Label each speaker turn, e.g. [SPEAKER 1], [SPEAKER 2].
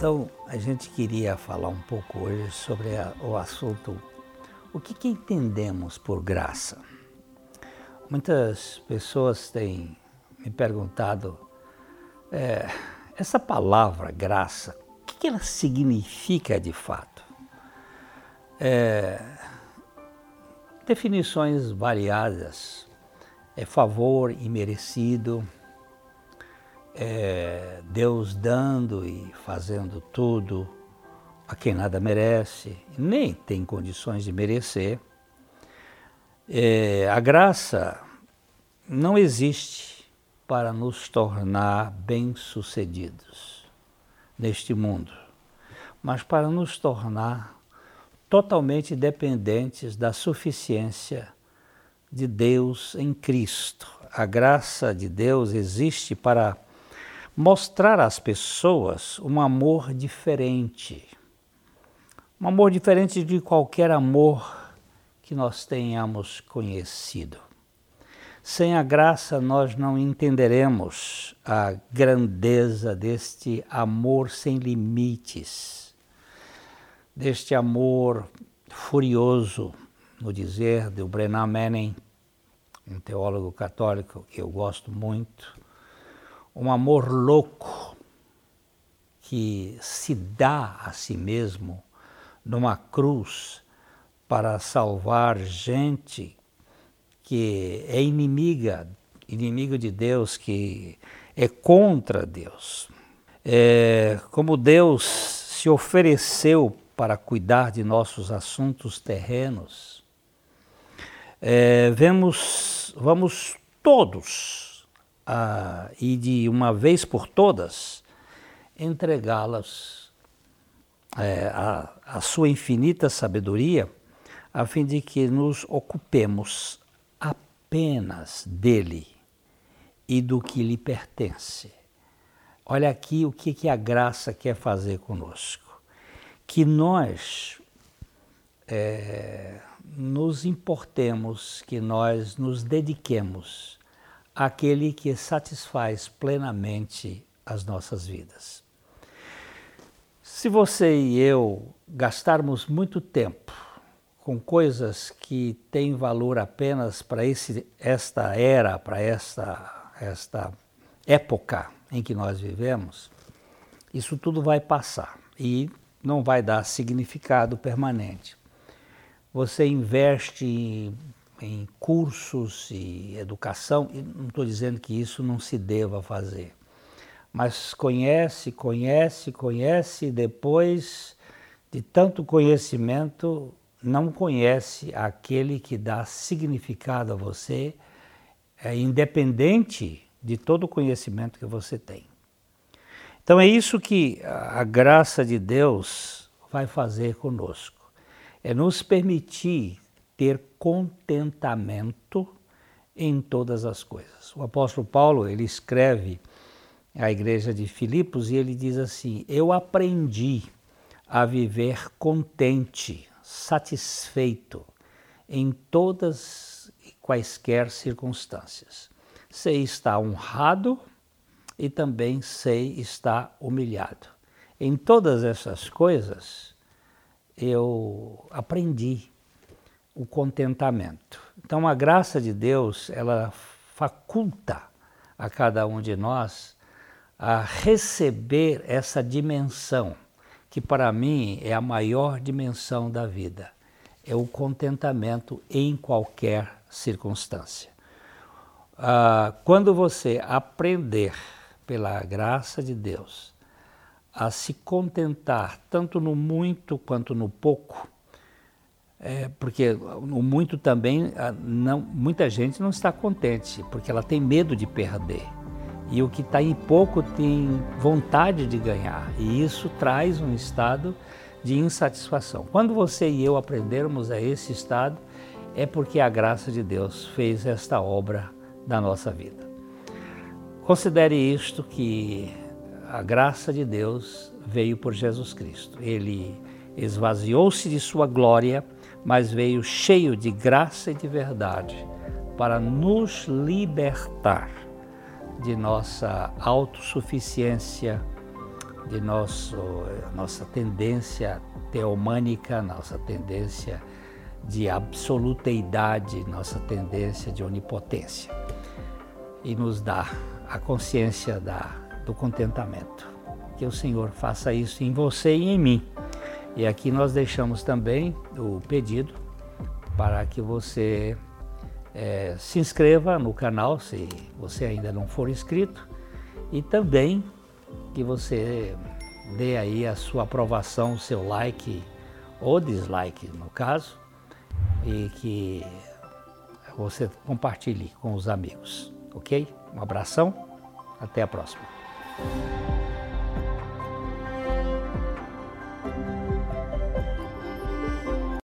[SPEAKER 1] Então, a gente queria falar um pouco hoje sobre a, o assunto o que, que entendemos por graça. Muitas pessoas têm me perguntado é, essa palavra graça, o que, que ela significa de fato? É, definições variadas, é favor imerecido, é Deus dando e fazendo tudo a quem nada merece, nem tem condições de merecer. É, a graça não existe para nos tornar bem-sucedidos neste mundo, mas para nos tornar totalmente dependentes da suficiência de Deus em Cristo. A graça de Deus existe para mostrar às pessoas um amor diferente. Um amor diferente de qualquer amor que nós tenhamos conhecido. Sem a graça, nós não entenderemos a grandeza deste amor sem limites, deste amor furioso, no dizer do Brennan Manning, um teólogo católico que eu gosto muito, um amor louco que se dá a si mesmo numa cruz para salvar gente que é inimiga, inimigo de Deus, que é contra Deus. É, como Deus se ofereceu para cuidar de nossos assuntos terrenos, é, vemos, vamos todos e de uma vez por todas entregá-las é, à, à sua infinita sabedoria, a fim de que nos ocupemos apenas dele e do que lhe pertence. Olha aqui o que, que a graça quer fazer conosco. Que nós é, nos importemos, que nós nos dediquemos aquele que satisfaz plenamente as nossas vidas. Se você e eu gastarmos muito tempo com coisas que têm valor apenas para esta era, para esta, esta época em que nós vivemos, isso tudo vai passar e não vai dar significado permanente. Você investe em cursos e educação, e não estou dizendo que isso não se deva fazer, mas conhece, conhece, conhece, e depois de tanto conhecimento, não conhece aquele que dá significado a você, é, independente de todo o conhecimento que você tem. Então é isso que a graça de Deus vai fazer conosco, é nos permitir ter contentamento em todas as coisas. O apóstolo Paulo, ele escreve à igreja de Filipos e ele diz assim: "Eu aprendi a viver contente, satisfeito em todas e quaisquer circunstâncias. Sei estar honrado e também sei estar humilhado. Em todas essas coisas eu aprendi o contentamento. Então a graça de Deus, ela faculta a cada um de nós a receber essa dimensão, que para mim é a maior dimensão da vida, é o contentamento em qualquer circunstância. Ah, quando você aprender pela graça de Deus a se contentar tanto no muito quanto no pouco, é, porque muito também, não, muita gente não está contente, porque ela tem medo de perder. E o que está em pouco tem vontade de ganhar. E isso traz um estado de insatisfação. Quando você e eu aprendermos a esse estado, é porque a graça de Deus fez esta obra da nossa vida. Considere isto que a graça de Deus veio por Jesus Cristo. Ele esvaziou-se de sua glória mas veio cheio de graça e de verdade para nos libertar de nossa autossuficiência, de nosso, nossa tendência teomânica, nossa tendência de absoluteidade, nossa tendência de onipotência. E nos dá a consciência da, do contentamento. Que o Senhor faça isso em você e em mim. E aqui nós deixamos também o pedido para que você é, se inscreva no canal, se você ainda não for inscrito, e também que você dê aí a sua aprovação, seu like ou dislike no caso, e que você compartilhe com os amigos, ok? Um abração, até a próxima.